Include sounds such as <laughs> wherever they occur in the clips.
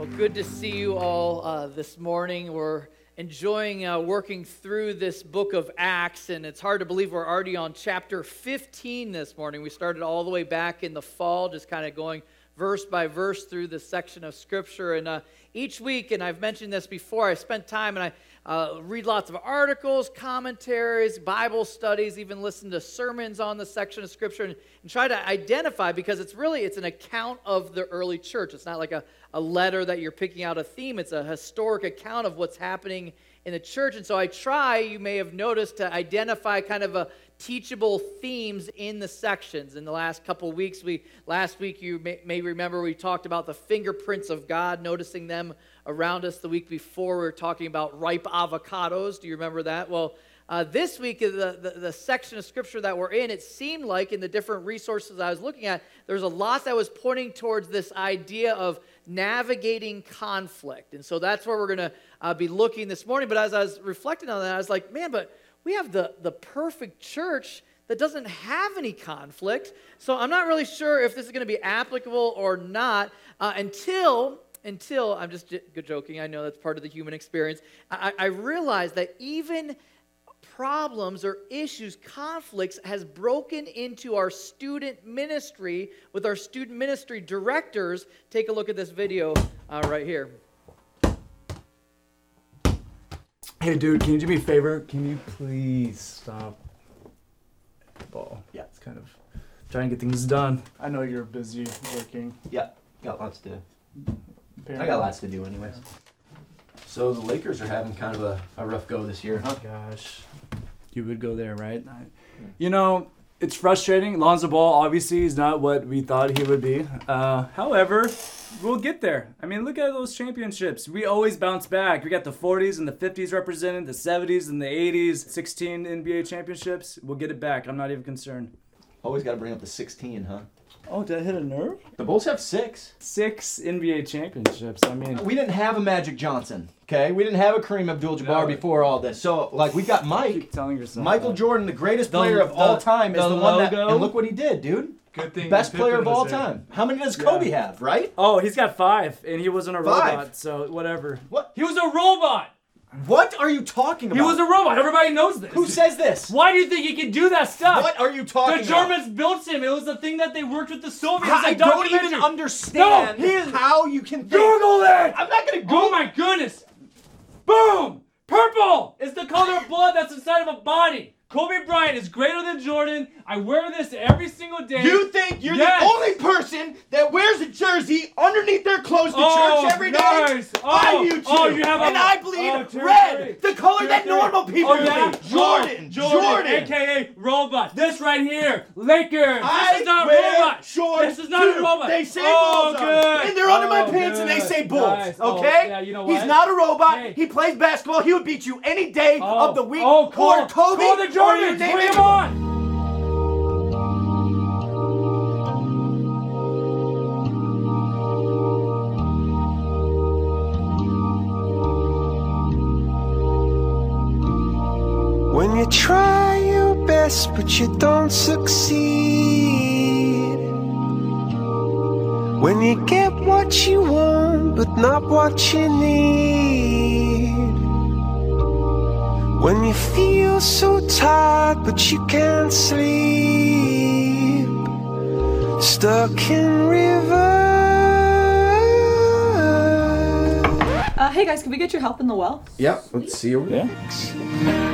Well, good to see you all uh, this morning. We're enjoying uh, working through this book of Acts, and it's hard to believe we're already on chapter 15 this morning. We started all the way back in the fall, just kind of going verse by verse through this section of Scripture. And uh, each week, and I've mentioned this before, I spent time and I uh, read lots of articles, commentaries, Bible studies, even listen to sermons on the section of Scripture, and, and try to identify because it's really it's an account of the early church. It's not like a, a letter that you're picking out a theme. It's a historic account of what's happening in the church. And so I try, you may have noticed, to identify kind of a teachable themes in the sections. In the last couple weeks, we last week you may, may, remember we talked about the fingerprints of God, noticing them around us. The week before, we were talking about ripe avocados. Do you remember that? Well, uh, this week, the, the, the, section of scripture that we're in, it seemed like in the different resources I was looking at, there's a lot that was pointing towards this idea of navigating conflict. And so that's where we're going to uh, be looking this morning. But as I was reflecting on that, I was like, man, but we have the, the perfect church that doesn't have any conflict. So I'm not really sure if this is going to be applicable or not uh, until until I'm just j- joking. I know that's part of the human experience. I, I realize that even problems or issues, conflicts, has broken into our student ministry with our student ministry directors. Take a look at this video uh, right here. Hey, dude, can you do me a favor? Can you please stop the ball? Yeah, it's kind of trying to get things done. I know you're busy working. Yeah, got lots to. I got lots to do, anyways. So the Lakers are having kind of a, a rough go this year, huh? Gosh, you would go there, right? You know, it's frustrating. Lonzo Ball obviously is not what we thought he would be. Uh, however, we'll get there. I mean, look at those championships. We always bounce back. We got the 40s and the 50s represented, the 70s and the 80s, 16 NBA championships. We'll get it back. I'm not even concerned. Always got to bring up the 16, huh? Oh, did I hit a nerve? The Bulls have six. Six NBA championships. I mean, we didn't have a Magic Johnson. Okay, we didn't have a Kareem Abdul-Jabbar no. before all this. So, like, we got Mike. Keep telling yourself Michael that. Jordan, the greatest the, player of the, all time, is the, the one that. And look what he did, dude. Good thing. Best player of all time. How many does Kobe yeah. have? Right? Oh, he's got five, and he wasn't a five. robot, so whatever. What? He was a robot. What are you talking about? He was a robot. Everybody knows this. Who says this? Why do you think he can do that stuff? What are you talking about? The Germans about? built him. It was the thing that they worked with the Soviets. I don't even understand no, how you can think. Google it! I'm not going to Google Oh my goodness! Boom! Purple is the color of blood that's inside of a body. Kobe Bryant is greater than Jordan. I wear this every single day. You think you're yes. the only person that wears a jersey underneath their clothes to oh, church every day? Nice. Oh, I do too. Oh, you have and a, I bleed oh, red, the color that normal oh, people oh, yeah? bleed. Oh, Jordan, Jordan, Jordan, aka robot. This right here, Lakers. I this is not wear robot. Shorts this is not too. a robot. They say oh, bulls good. and they're under my oh, pants, good. and they say bulls. Nice. Oh, okay? Oh, yeah, you know? He's not a robot. Hey. He plays basketball. He would beat you any day of oh. the week. Oh, cool. Or Kobe. Call the Jordans. Bring him on. When you try your best but you don't succeed When you get what you want but not what you need When you feel so tired but you can't sleep Stuck in river uh, Hey guys, can we get your help in the well? Yeah, let's see over there. Yeah.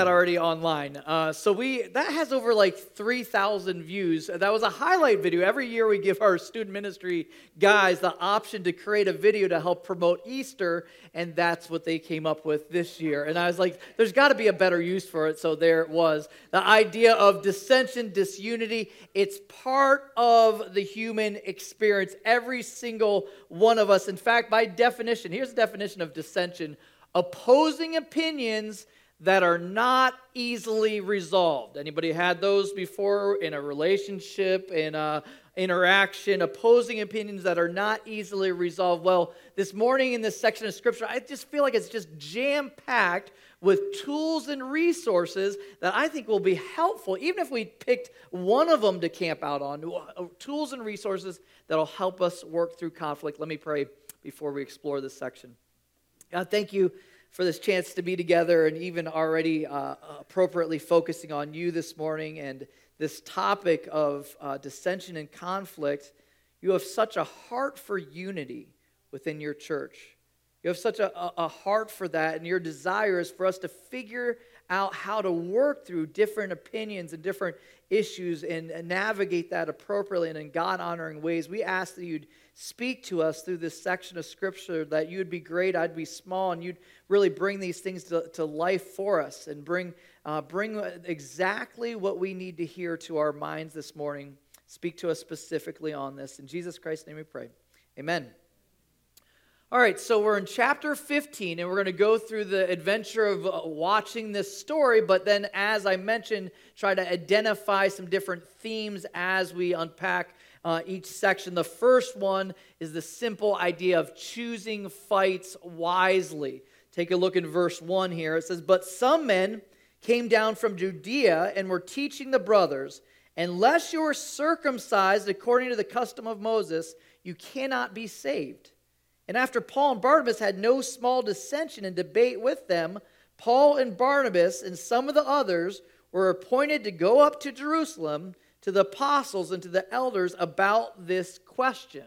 That already online. Uh, so we that has over like 3,000 views. That was a highlight video. Every year we give our student ministry guys the option to create a video to help promote Easter, and that's what they came up with this year. And I was like, there's got to be a better use for it. So there it was. The idea of dissension, disunity, it's part of the human experience. Every single one of us. In fact, by definition, here's the definition of dissension opposing opinions that are not easily resolved. Anybody had those before in a relationship, in a interaction, opposing opinions that are not easily resolved? Well, this morning in this section of scripture, I just feel like it's just jam packed with tools and resources that I think will be helpful, even if we picked one of them to camp out on. Uh, tools and resources that'll help us work through conflict. Let me pray before we explore this section. God, thank you for this chance to be together and even already uh, appropriately focusing on you this morning and this topic of uh, dissension and conflict. You have such a heart for unity within your church. You have such a, a heart for that, and your desire is for us to figure out how to work through different opinions and different issues and navigate that appropriately and in God honoring ways. We ask that you'd speak to us through this section of Scripture, that you'd be great, I'd be small, and you'd really bring these things to, to life for us and bring, uh, bring exactly what we need to hear to our minds this morning. Speak to us specifically on this. In Jesus Christ's name we pray. Amen. All right, so we're in chapter 15, and we're going to go through the adventure of uh, watching this story, but then, as I mentioned, try to identify some different themes as we unpack uh, each section. The first one is the simple idea of choosing fights wisely. Take a look in verse 1 here. It says, But some men came down from Judea and were teaching the brothers, Unless you are circumcised according to the custom of Moses, you cannot be saved. And after Paul and Barnabas had no small dissension and debate with them, Paul and Barnabas and some of the others were appointed to go up to Jerusalem to the apostles and to the elders about this question.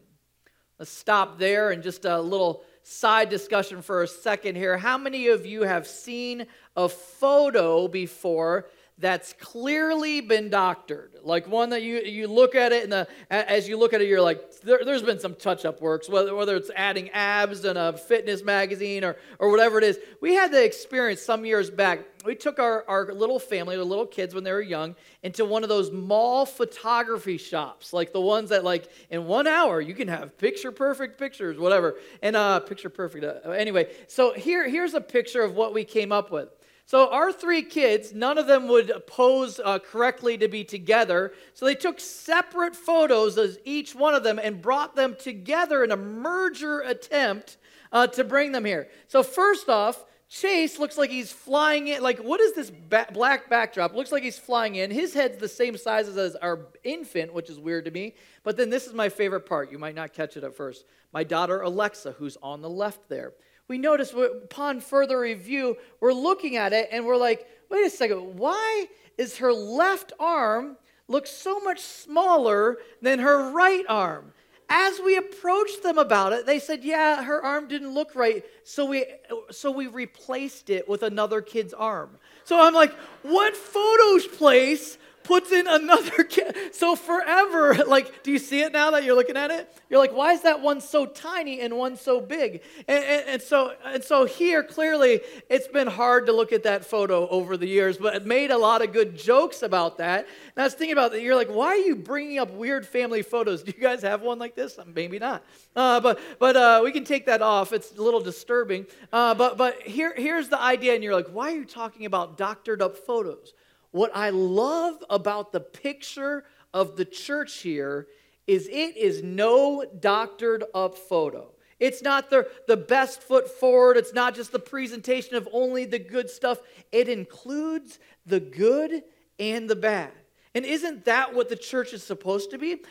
Let's stop there and just a little side discussion for a second here. How many of you have seen a photo before that's clearly been doctored. Like one that you, you look at it and the, as you look at it you're like there, has been some touch-up works whether, whether it's adding abs in a fitness magazine or, or whatever it is. We had the experience some years back. We took our, our little family the little kids when they were young into one of those mall photography shops. Like the ones that like in one hour you can have picture perfect pictures whatever. And uh picture perfect uh, anyway. So here here's a picture of what we came up with so, our three kids, none of them would pose uh, correctly to be together. So, they took separate photos of each one of them and brought them together in a merger attempt uh, to bring them here. So, first off, Chase looks like he's flying in. Like, what is this ba- black backdrop? Looks like he's flying in. His head's the same size as our infant, which is weird to me. But then this is my favorite part. You might not catch it at first. My daughter Alexa, who's on the left there we notice upon further review, we're looking at it and we're like, wait a second, why is her left arm look so much smaller than her right arm? As we approached them about it, they said, "Yeah, her arm didn't look right, so we so we replaced it with another kid's arm." So I'm like, "What photos place puts in another <laughs> kid. So forever, like, do you see it now that you're looking at it? You're like, why is that one so tiny and one so big? And, and, and, so, and so here, clearly, it's been hard to look at that photo over the years, but it made a lot of good jokes about that. And I was thinking about that. You're like, why are you bringing up weird family photos? Do you guys have one like this? Maybe not. Uh, but but uh, we can take that off. It's a little disturbing. Uh, but but here here's the idea, and you're like, why are you talking about doctored up photos? What I love about the picture of the church here is it is no doctored up photo. It's not the, the best foot forward. It's not just the presentation of only the good stuff. It includes the good and the bad. And isn't that what the church is supposed to be?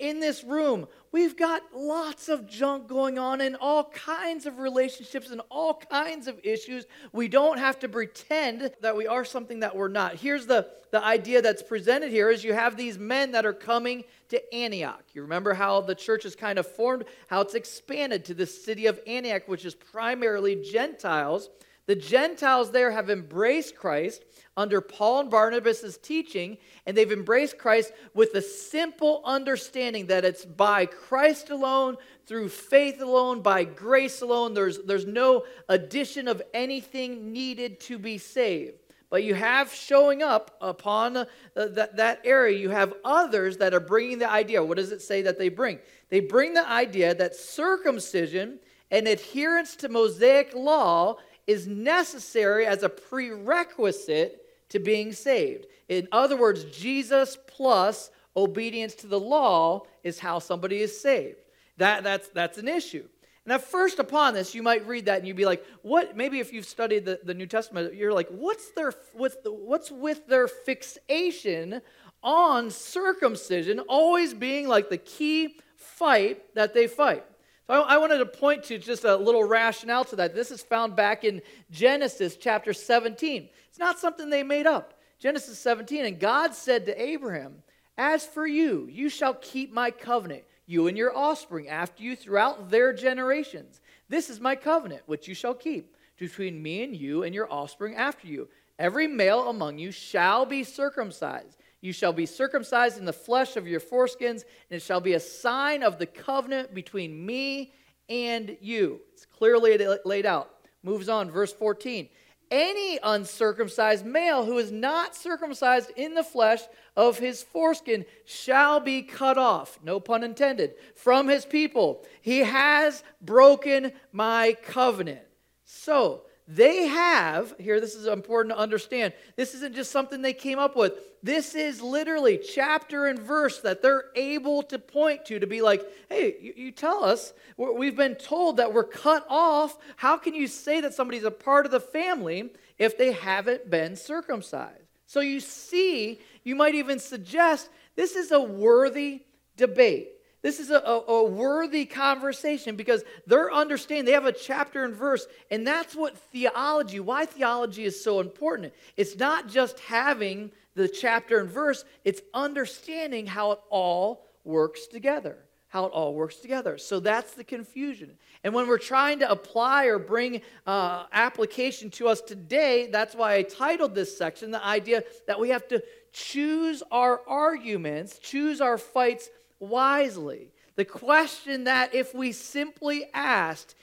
In this room, we've got lots of junk going on in all kinds of relationships and all kinds of issues. We don't have to pretend that we are something that we're not. Here's the, the idea that's presented here is you have these men that are coming to Antioch. You remember how the church is kind of formed, how it's expanded to the city of Antioch, which is primarily Gentiles. The Gentiles there have embraced Christ under Paul and Barnabas' teaching, and they've embraced Christ with the simple understanding that it's by Christ alone, through faith alone, by grace alone. There's, there's no addition of anything needed to be saved. But you have showing up upon uh, that, that area, you have others that are bringing the idea. What does it say that they bring? They bring the idea that circumcision and adherence to Mosaic law is necessary as a prerequisite to being saved. In other words, Jesus plus obedience to the law is how somebody is saved. That, that's, that's an issue. Now, first upon this, you might read that and you'd be like, what? Maybe if you've studied the, the New Testament, you're like, what's, their, what's, the, what's with their fixation on circumcision always being like the key fight that they fight? So I, I wanted to point to just a little rationale to that. This is found back in Genesis chapter 17. It's not something they made up. Genesis 17, and God said to Abraham, As for you, you shall keep my covenant you and your offspring after you throughout their generations. This is my covenant, which you shall keep between me and you and your offspring after you. Every male among you shall be circumcised. You shall be circumcised in the flesh of your foreskins, and it shall be a sign of the covenant between me and you. It's clearly laid out. Moves on, verse 14 any uncircumcised male who is not circumcised in the flesh of his foreskin shall be cut off, no pun intended, from his people. He has broken my covenant. So, they have, here, this is important to understand. This isn't just something they came up with. This is literally chapter and verse that they're able to point to to be like, hey, you, you tell us, we've been told that we're cut off. How can you say that somebody's a part of the family if they haven't been circumcised? So you see, you might even suggest this is a worthy debate. This is a, a, worthy conversation because they're understanding, they have a chapter and verse, and that's what theology, why theology is so important. It's not just having the chapter and verse, it's understanding how it all works together. How it all works together. So that's the confusion. And when we're trying to apply or bring uh, application to us today, that's why I titled this section the idea that we have to choose our arguments, choose our fights wisely. The question that if we simply asked,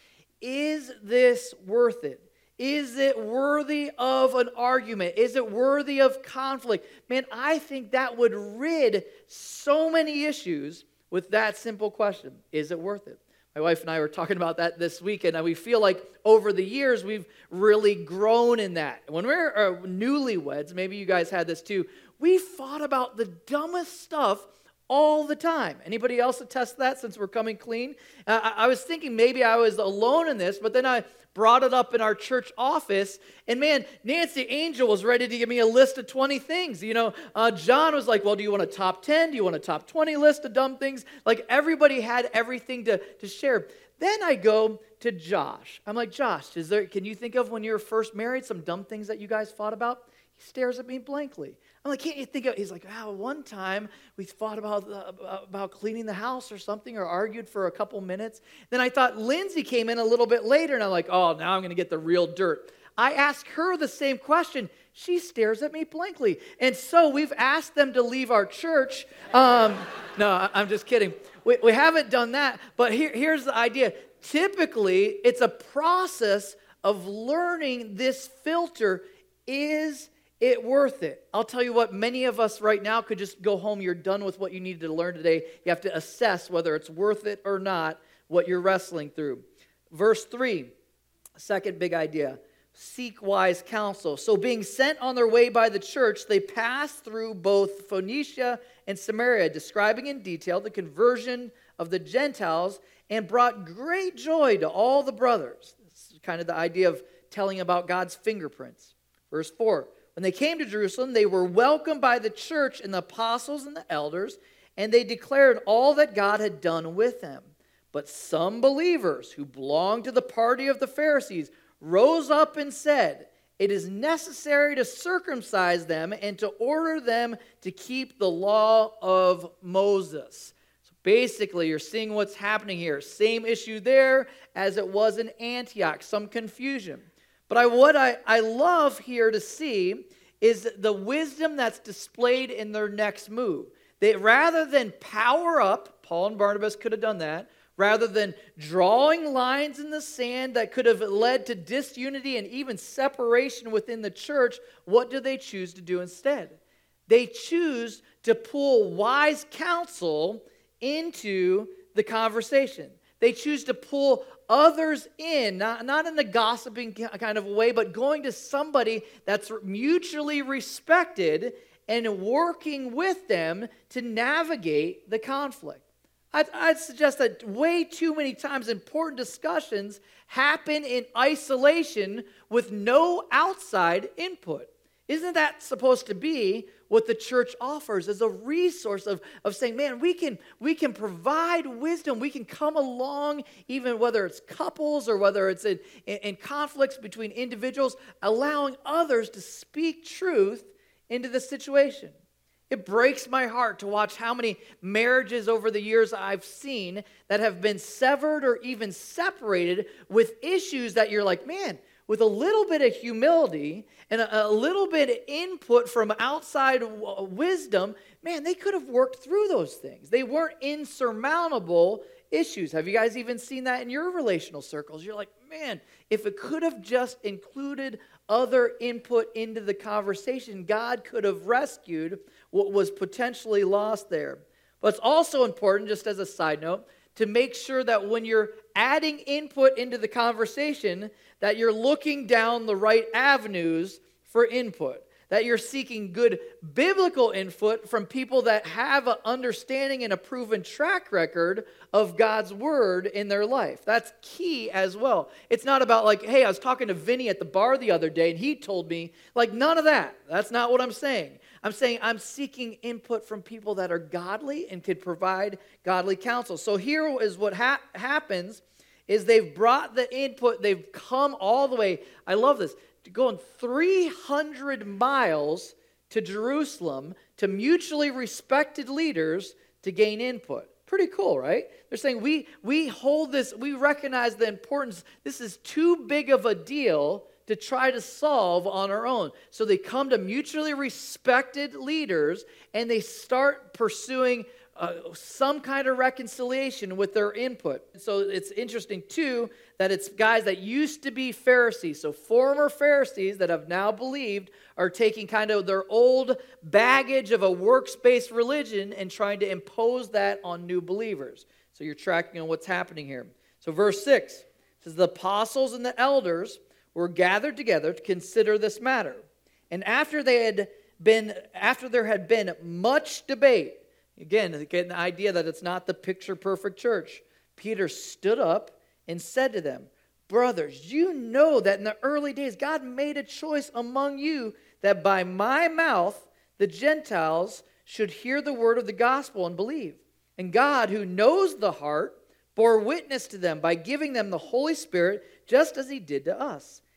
is this worth it? Is it worthy of an argument? Is it worthy of conflict? Man, I think that would rid so many issues with that simple question Is it worth it? My wife and I were talking about that this weekend, and we feel like over the years we've really grown in that. When we we're uh, newlyweds, maybe you guys had this too, we fought about the dumbest stuff all the time. Anybody else attest that since we're coming clean? Uh, I, I was thinking maybe I was alone in this, but then I brought it up in our church office, and man, Nancy Angel was ready to give me a list of 20 things. You know, uh, John was like, Well, do you want a top 10? Do you want a top 20 list of dumb things? Like everybody had everything to, to share. Then I go to Josh. I'm like, Josh, is there, can you think of when you were first married some dumb things that you guys fought about? He stares at me blankly. I'm like, can't you think of? He's like, oh, one time we fought about about cleaning the house or something, or argued for a couple minutes. Then I thought Lindsay came in a little bit later, and I'm like, oh, now I'm going to get the real dirt. I ask her the same question. She stares at me blankly, and so we've asked them to leave our church. Um, <laughs> no, I'm just kidding. We, we haven't done that, but here, here's the idea. Typically, it's a process of learning this filter is it worth it? I'll tell you what, many of us right now could just go home. You're done with what you needed to learn today. You have to assess whether it's worth it or not, what you're wrestling through. Verse 3, second big idea seek wise counsel. So, being sent on their way by the church, they passed through both Phoenicia and Samaria, describing in detail the conversion of the Gentiles and brought great joy to all the brothers. This is kind of the idea of telling about God's fingerprints. Verse 4 when they came to Jerusalem, they were welcomed by the church and the apostles and the elders, and they declared all that God had done with them. But some believers who belonged to the party of the Pharisees rose up and said, It is necessary to circumcise them and to order them to keep the law of Moses. So basically, you're seeing what's happening here. Same issue there as it was in Antioch, some confusion. But I, what I, I love here to see is the wisdom that's displayed in their next move. They, rather than power up, Paul and Barnabas could have done that, rather than drawing lines in the sand that could have led to disunity and even separation within the church, what do they choose to do instead? They choose to pull wise counsel into the conversation. They choose to pull others in, not, not in a gossiping kind of way, but going to somebody that's mutually respected and working with them to navigate the conflict. I'd, I'd, suggest that way too many times important discussions happen in isolation with no outside input. Isn't that supposed to be what the church offers as a resource of, of saying, man, we can, we can provide wisdom. We can come along, even whether it's couples or whether it's in, in, in conflicts between individuals, allowing others to speak truth into the situation. It breaks my heart to watch how many marriages over the years I've seen that have been severed or even separated with issues that you're like, man, with a little bit of humility and a, little bit of input from outside wisdom, man, they could have worked through those things. They weren't insurmountable issues. Have you guys even seen that in your relational circles? You're like, man, if it could have just included other input into the conversation, God could have rescued what was potentially lost there. But it's also important, just as a side note, to make sure that when you're adding input into the conversation, that you're looking down the right avenues for input that you're seeking good biblical input from people that have an understanding and a proven track record of God's word in their life. That's key as well. It's not about like, hey, I was talking to Vinny at the bar the other day and he told me, like, none of that. That's not what I'm saying. I'm saying I'm seeking input from people that are godly and could provide godly counsel. So here is what ha- happens is they've brought the input, they've come all the way. I love this going 300 miles to Jerusalem to mutually respected leaders to gain input. Pretty cool, right? They're saying we, we hold this, we recognize the importance. This is too big of a deal to try to solve on our own. So they come to mutually respected leaders and they start pursuing uh, some kind of reconciliation with their input. So it's interesting, too, that it's guys that used to be Pharisees. So former Pharisees that have now believed are taking kind of their old baggage of a works based religion and trying to impose that on new believers. So you're tracking on what's happening here. So, verse 6 says, The apostles and the elders were gathered together to consider this matter. And after they had been, after there had been much debate, Again, the idea that it's not the picture perfect church. Peter stood up and said to them, Brothers, you know that in the early days God made a choice among you that by my mouth the Gentiles should hear the word of the gospel and believe. And God, who knows the heart, bore witness to them by giving them the Holy Spirit, just as he did to us.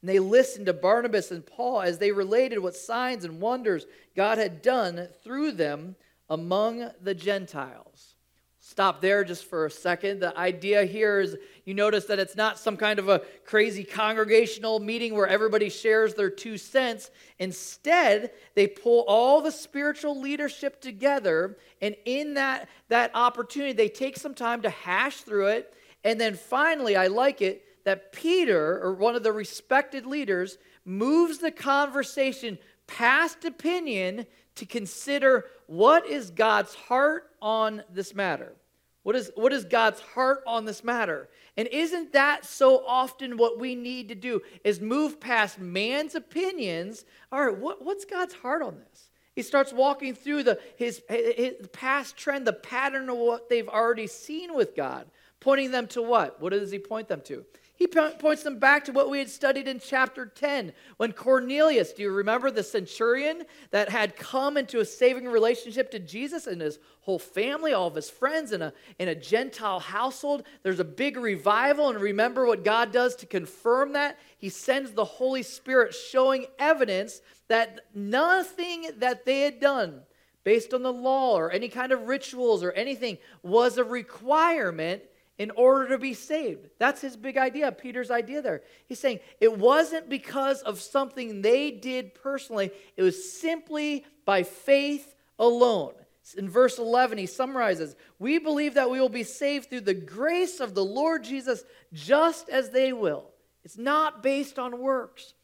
And they listened to Barnabas and Paul as they related what signs and wonders God had done through them among the Gentiles stop there just for a second. The idea here is you notice that it's not some kind of a crazy congregational meeting where everybody shares their two cents. Instead, they pull all the spiritual leadership together, and in that, that opportunity, they take some time to hash through it. And then finally, I like it that Peter, or one of the respected leaders, moves the conversation past opinion to consider what is God's heart on this matter. What is, what is God's heart on this matter? And isn't that so often what we need to do is move past man's opinions? All right, what, what's God's heart on this? He starts walking through the, his, his past trend, the pattern of what they've already seen with God, pointing them to what? What does he point them to? He points them back to what we had studied in chapter 10 when Cornelius, do you remember the centurion that had come into a saving relationship to Jesus and his whole family, all of his friends in a, in a Gentile household? There's a big revival, and remember what God does to confirm that? He sends the Holy Spirit showing evidence that nothing that they had done based on the law or any kind of rituals or anything was a requirement in order to be saved. That's his big idea, Peter's idea there. He's saying it wasn't because of something they did personally, it was simply by faith alone. In verse 11, he summarizes We believe that we will be saved through the grace of the Lord Jesus just as they will. It's not based on works.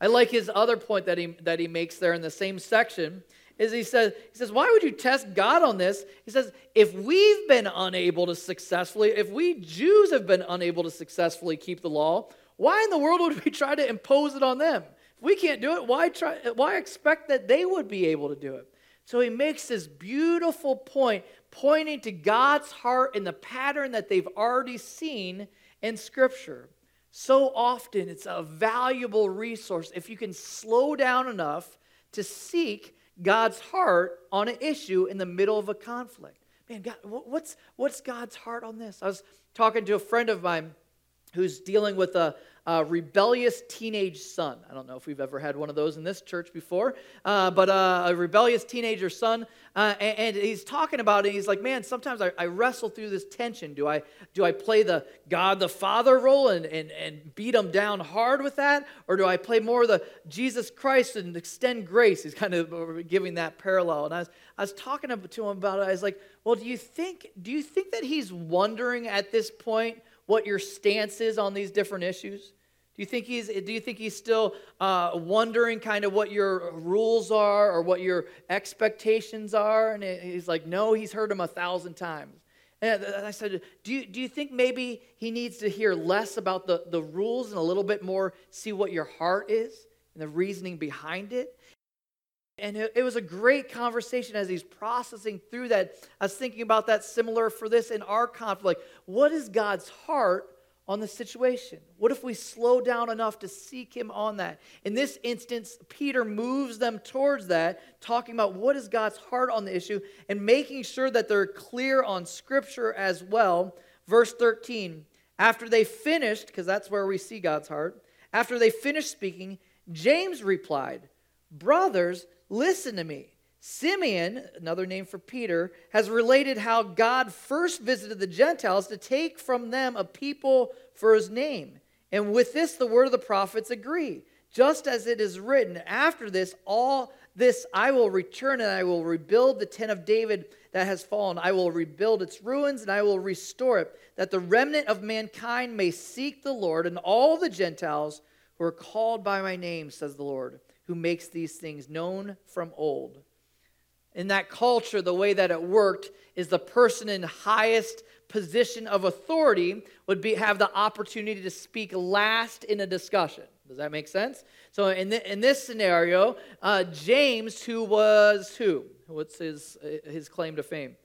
I like his other point that he, that he makes there in the same section is he says, he says, why would you test God on this? He says, if we've been unable to successfully, if we Jews have been unable to successfully keep the law, why in the world would we try to impose it on them? If we can't do it, why try why expect that they would be able to do it? So he makes this beautiful point, pointing to God's heart and the pattern that they've already seen in Scripture. So often it's a valuable resource if you can slow down enough to seek God's heart on an issue in the middle of a conflict. Man, God, what's, what's God's heart on this? I was talking to a friend of mine who's dealing with a, a rebellious teenage son. I don't know if we've ever had one of those in this church before, uh, but uh, a rebellious teenager son. Uh, and, and, he's talking about it. He's like, man, sometimes I, I, wrestle through this tension. Do I, do I play the God the Father role and, and, and beat him down hard with that? Or do I play more the Jesus Christ and extend grace? He's kind of giving that parallel. And I was, I was talking to him about it. I was like, well, do you think, do you think that he's wondering at this point what your stance is on these different issues? Do you think he's, do you think he's still uh, wondering kind of what your rules are or what your expectations are? And he's like, no, he's heard them a thousand times. And I said, do you, do you think maybe he needs to hear less about the, the rules and a little bit more see what your heart is and the reasoning behind it? And it, was a great conversation as he's processing through that. I was thinking about that similar for this in our conflict. What is God's heart on the situation? What if we slow down enough to seek him on that? In this instance, Peter moves them towards that, talking about what is God's heart on the issue and making sure that they're clear on scripture as well. Verse 13, after they finished, because that's where we see God's heart, after they finished speaking, James replied, Brothers, listen to me. Simeon, another name for Peter, has related how God first visited the Gentiles to take from them a people for his name. And with this, the word of the prophets agree. Just as it is written, after this, all this I will return and I will rebuild the tent of David that has fallen. I will rebuild its ruins and I will restore it, that the remnant of mankind may seek the Lord and all the Gentiles who are called by my name, says the Lord, who makes these things known from old in that culture, the way that it worked is the person in highest position of authority would be, have the opportunity to speak last in a discussion. Does that make sense? So in, the, in this scenario, uh, James, who was who? What's his, his claim to fame?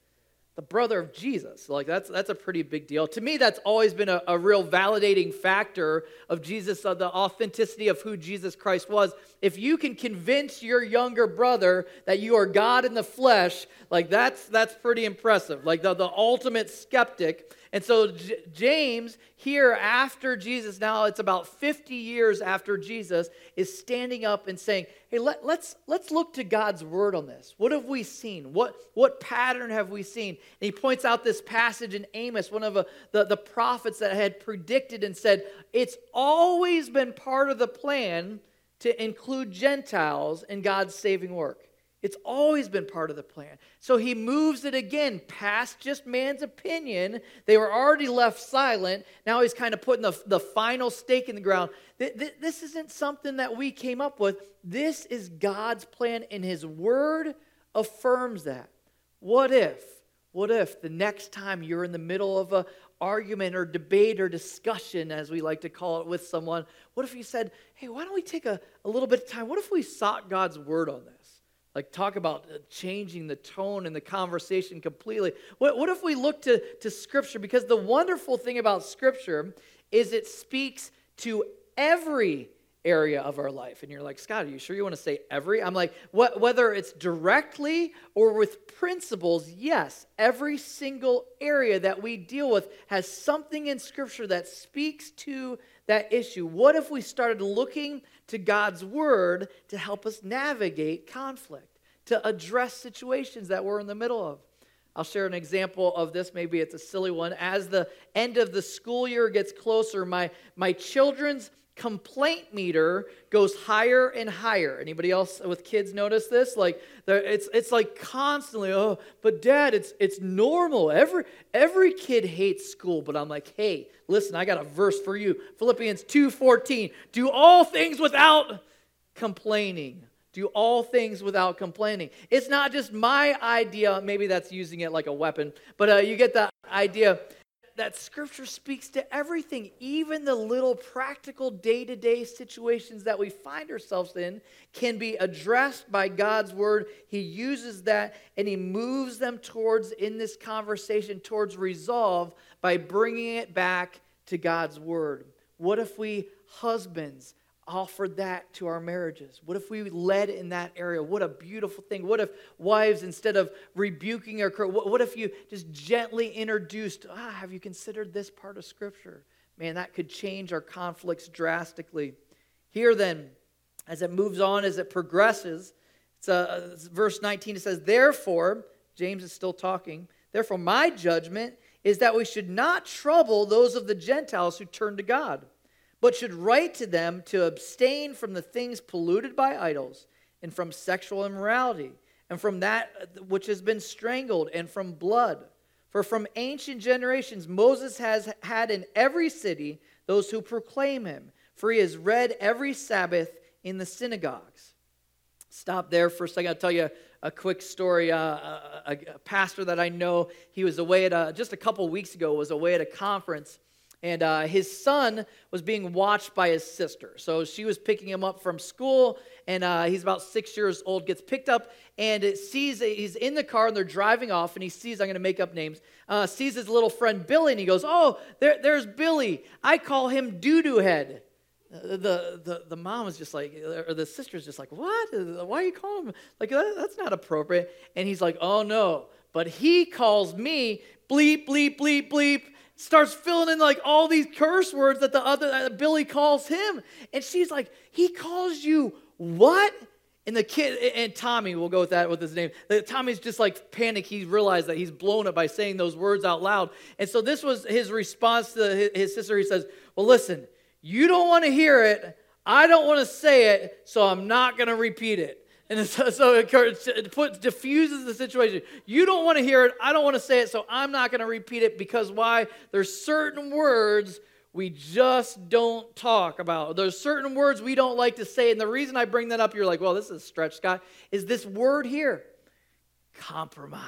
The brother of Jesus. Like that's that's a pretty big deal. To me, that's always been a, a real validating factor of Jesus, of the authenticity of who Jesus Christ was. If you can convince your younger brother that you are God in the flesh, like that's that's pretty impressive. Like the, the ultimate skeptic. And so J- James here after Jesus, now it's about 50 years after Jesus, is standing up and saying, hey, let, let's, let's look to God's word on this. What have we seen? What, what pattern have we seen? And he points out this passage in Amos, one of the, the, the prophets that had predicted and said, it's always been part of the plan to include Gentiles in God's saving work. It's always been part of the plan. So he moves it again past just man's opinion. They were already left silent. Now he's kind of putting the, the final stake in the ground. This isn't something that we came up with. This is God's plan, and his word affirms that. What if, what if the next time you're in the middle of a argument or debate or discussion, as we like to call it, with someone, what if you said, hey, why don't we take a, a little bit of time? What if we sought God's word on this? Like, talk about uh, changing the tone and the conversation completely. What, what if we look to, to Scripture? Because the wonderful thing about Scripture is it speaks to every area of our life. And you're like, Scott, are you sure you want to say every? I'm like, what, whether it's directly or with principles, yes, every single area that we deal with has something in Scripture that speaks to that issue. What if we started looking to God's Word to help us navigate conflict, to address situations that we're in the middle of? I'll share an example of this. Maybe it's a silly one. As the end of the school year gets closer, my, my children's complaint meter goes higher and higher. Anybody else with kids notice this? Like it's it's like constantly, oh, but dad, it's it's normal. Every every kid hates school, but I'm like, hey, listen, I got a verse for you. Philippians 2:14. Do all things without complaining. Do all things without complaining. It's not just my idea, maybe that's using it like a weapon, but uh, you get the idea that scripture speaks to everything, even the little practical day to day situations that we find ourselves in can be addressed by God's word. He uses that and he moves them towards, in this conversation, towards resolve by bringing it back to God's word. What if we, husbands, offered that to our marriages? What if we led in that area? What a beautiful thing. What if wives, instead of rebuking or what if you just gently introduced, ah, have you considered this part of Scripture? Man, that could change our conflicts drastically. Here, then, as it moves on, as it progresses, it's, verse 19, it says, Therefore, James is still talking, therefore, my judgment is that we should not trouble those of the Gentiles who turn to God but should write to them to abstain from the things polluted by idols, and from sexual immorality, and from that which has been strangled, and from blood. For from ancient generations Moses has had in every city those who proclaim him, for he has read every Sabbath in the synagogues. Stop there for a second. I'll tell you a quick story. Uh, a, a, a, pastor that I know, he was away at a, just a couple weeks ago, was away at a conference and uh, his son was being watched by his sister. So she was picking him up from school, and uh, he's about six years old, gets picked up, and it sees he's in the car, and they're driving off, and he sees, I'm going to make up names, uh, sees his little friend Billy, and he goes, Oh, there, there's Billy. I call him Doo Doo Head. The, the, the mom is just like, or the sister's just like, What? Why are you calling him? Like, that, that's not appropriate. And he's like, Oh, no. But he calls me bleep, bleep, bleep, bleep starts filling in like all these curse words that the other that Billy calls him. And she's like, he calls you what? And the kid and Tommy, we'll go with that with his name. Tommy's just like panic. He realized that he's blown it by saying those words out loud. And so this was his response to his sister. He says, Well, listen, you don't want to hear it. I don't want to say it, so I'm not going to repeat it. And so, so it, puts, diffuses the situation. You don't want to hear it. I don't want to say it, so I'm not going to repeat it because why? There's certain words we just don't talk about. There's certain words we don't like to say. And the reason I bring that up, you're like, well, this is a stretch, Scott, is this word here compromise.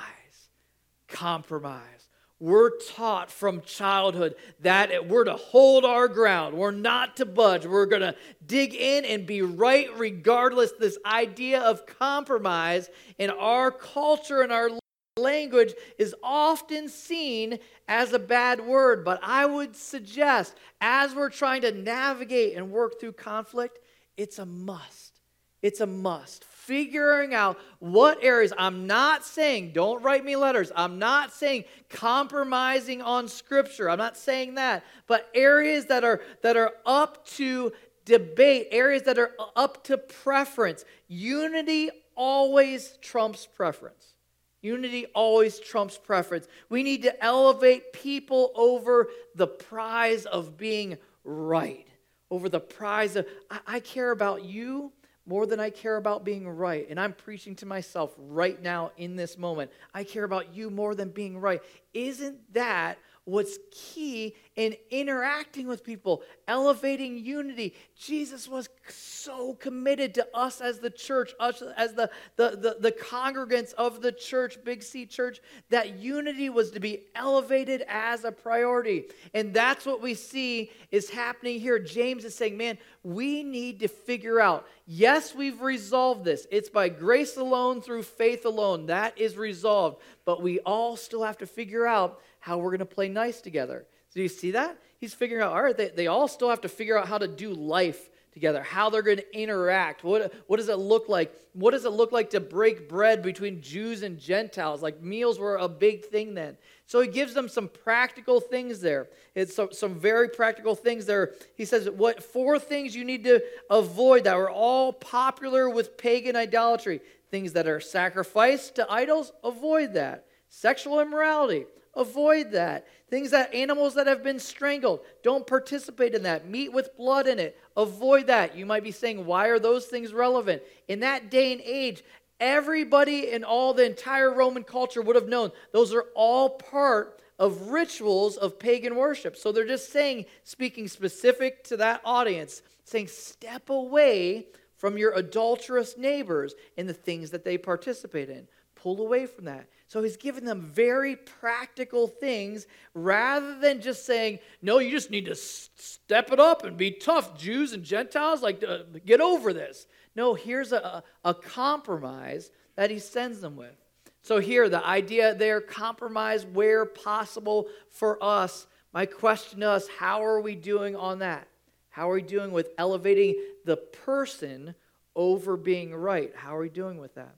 Compromise. We're taught from childhood that we're to hold our ground. We're not to budge. We're going to dig in and be right regardless. This idea of compromise in our culture and our language is often seen as a bad word, but I would suggest as we're trying to navigate and work through conflict, it's a must. It's a must figuring out what areas I'm not saying, don't write me letters. I'm not saying compromising on scripture. I'm not saying that, but areas that are that are up to debate, areas that are up to preference. Unity always trumps preference. Unity always trumps preference. We need to elevate people over the prize of being right, over the prize of, I, I care about you more than I care about being right. And I'm preaching to myself right now in this moment. I care about you more than being right. Isn't that what's key in interacting with people, elevating unity. Jesus was so committed to us as the church, us as the, the, the, the, congregants of the church, Big C Church, that unity was to be elevated as a priority. And that's what we see is happening here. James is saying, man, we need to figure out. Yes, we've resolved this. It's by grace alone, through faith alone. That is resolved. But we all still have to figure out how we're going to play nice together. Do you see that? He's figuring out, all right, they, they all still have to figure out how to do life together, how they're going to interact. What, what does it look like? What does it look like to break bread between Jews and Gentiles? Like meals were a big thing then. So he gives them some practical things there. It's some, some very practical things there. He says, what four things you need to avoid that were all popular with pagan idolatry? Things that are sacrificed to idols, avoid that Sexual immorality, avoid that. Things that animals that have been strangled, don't participate in that. Meat with blood in it, avoid that. You might be saying, why are those things relevant? In that day and age, everybody in all the entire Roman culture would have known those are all part of rituals of pagan worship. So they're just saying, speaking specific to that audience, saying, step away from your adulterous neighbors and the things that they participate in. Pull away from that. So he's giving them very practical things rather than just saying, no, you just need to step it up and be tough, Jews and Gentiles, like uh, get over this. No, here's a, a compromise that he sends them with. So, here, the idea there, compromise where possible for us. My question to us how are we doing on that? How are we doing with elevating the person over being right? How are we doing with that?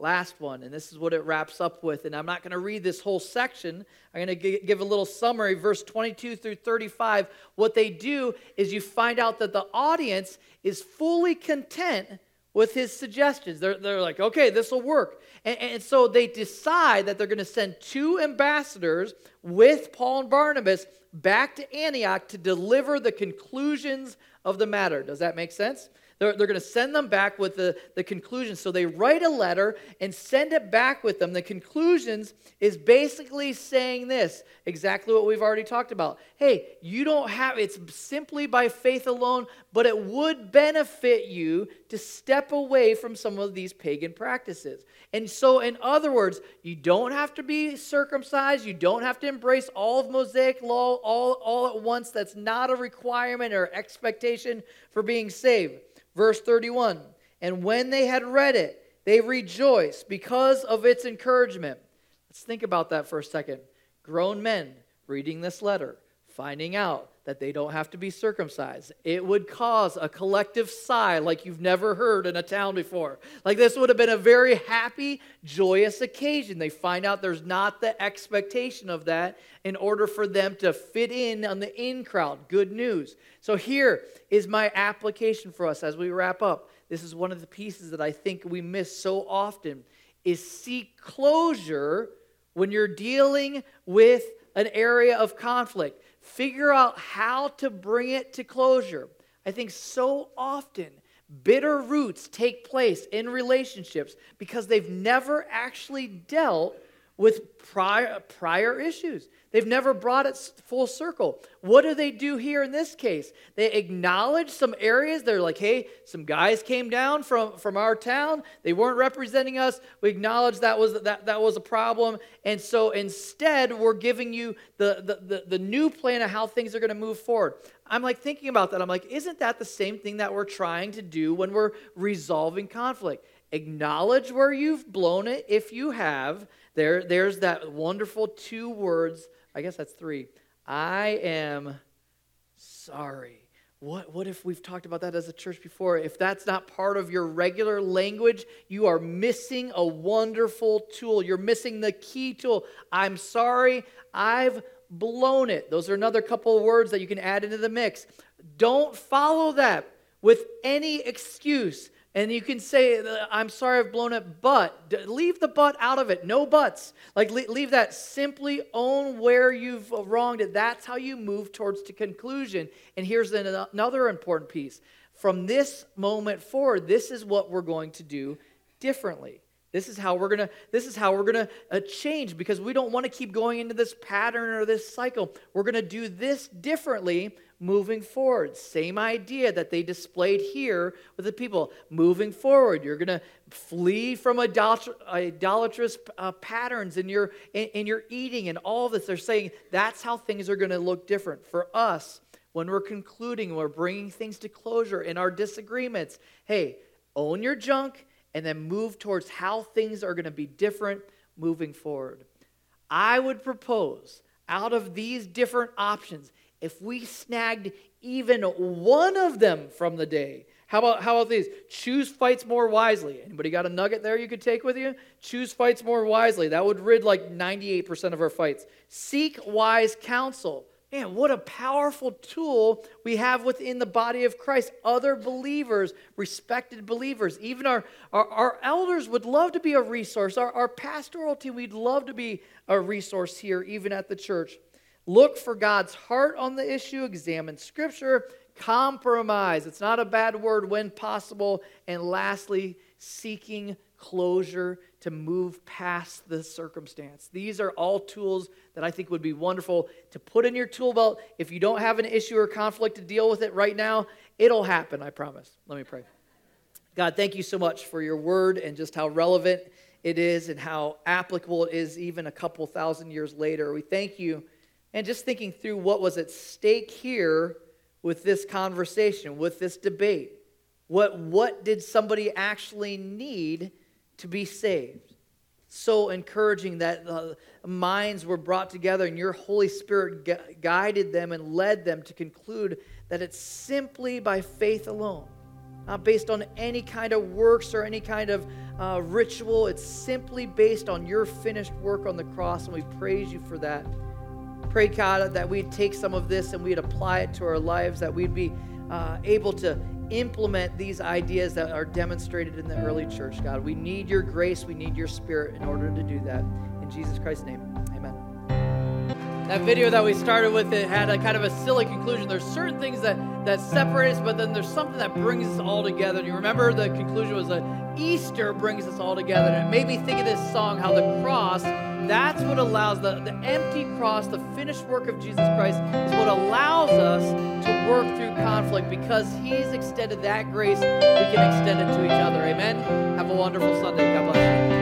Last one, and this is what it wraps up with. And I'm not going to read this whole section. I'm going to give a little summary, verse 22 through 35. What they do is you find out that the audience is fully content with his suggestions. They're, they're like, okay, this will work. And, and so they decide that they're going to send two ambassadors with Paul and Barnabas back to Antioch to deliver the conclusions of the matter. Does that make sense? They're, they're going to send them back with the, the conclusions. So they write a letter and send it back with them. The conclusions is basically saying this exactly what we've already talked about. Hey, you don't have, it's simply by faith alone, but it would benefit you to step away from some of these pagan practices. And so, in other words, you don't have to be circumcised. You don't have to embrace all of Mosaic law all, all at once. That's not a requirement or expectation for being saved. Verse 31 And when they had read it, they rejoiced because of its encouragement. Let's think about that for a second. Grown men reading this letter, finding out that they don't have to be circumcised. It would cause a collective sigh like you've never heard in a town before. Like this would have been a very happy, joyous occasion. They find out there's not the expectation of that in order for them to fit in on the in crowd. Good news. So here is my application for us as we wrap up. This is one of the pieces that I think we miss so often is seek closure when you're dealing with an area of conflict figure out how to bring it to closure. I think so often bitter roots take place in relationships because they've never actually dealt with prior, prior issues. They've never brought it full circle. What do they do here in this case? They acknowledge some areas. They're like, hey, some guys came down from, from our town. They weren't representing us. We acknowledge that was, that, that was a problem. And so instead, we're giving you the, the, the, the new plan of how things are going to move forward. I'm like thinking about that. I'm like, isn't that the same thing that we're trying to do when we're resolving conflict? Acknowledge where you've blown it if you have. There, there's that wonderful two words I guess that's three. I am sorry. What, what if we've talked about that as a church before? If that's not part of your regular language, you are missing a wonderful tool. You're missing the key tool. I'm sorry, I've blown it. Those are another couple of words that you can add into the mix. Don't follow that with any excuse. And you can say, I'm sorry I've blown it, but leave the but out of it. No buts. Like leave that. Simply own where you've wronged it. That's how you move towards the conclusion. And here's another important piece. From this moment forward, this is what we're going to do differently. This is how we're gonna. This is how we're gonna uh, change because we don't want to keep going into this pattern or this cycle. We're gonna do this differently moving forward. Same idea that they displayed here with the people. Moving forward, you're going to flee from idolatrous uh, patterns in your, in, in your eating and all this. They're saying that's how things are going to look different. For us, when we're concluding, we're bringing things to closure in our disagreements, hey, own your junk and then move towards how things are going to be different moving forward. I would propose out of these different options, if we snagged even one of them from the day, how about how about these? Choose fights more wisely. Anybody got a nugget there you could take with you? Choose fights more wisely. That would rid like 98% of our fights. Seek wise counsel. man, what a powerful tool we have within the body of Christ. Other believers, respected believers, even our, our, our elders would love to be a resource. Our, our pastoral team, we'd love to be a resource here, even at the church. Look for God's heart on the issue, examine scripture, compromise. It's not a bad word when possible. And lastly, seeking closure to move past the circumstance. These are all tools that I think would be wonderful to put in your tool belt. If you don't have an issue or conflict to deal with it right now, it'll happen, I promise. Let me pray. God, thank you so much for your word and just how relevant it is and how applicable it is even a couple thousand years later. We thank you. And just thinking through what was at stake here with this conversation, with this debate. What, what did somebody actually need to be saved? So encouraging that the minds were brought together and your Holy Spirit gu- guided them and led them to conclude that it's simply by faith alone, not based on any kind of works or any kind of uh, ritual. It's simply based on your finished work on the cross, and we praise you for that. Pray, God, that we'd take some of this and we'd apply it to our lives, that we'd be uh, able to implement these ideas that are demonstrated in the early church, God. We need your grace, we need your spirit in order to do that. In Jesus Christ's name, amen. That video that we started with, it had a kind of a silly conclusion. There's certain things that, that separate us, but then there's something that brings us all together. You remember the conclusion was that Easter brings us all together. And it made me think of this song, how the cross that's what allows the, the empty cross, the finished work of Jesus Christ, is what allows us to work through conflict because He's extended that grace. We can extend it to each other. Amen. Have a wonderful Sunday. God bless you.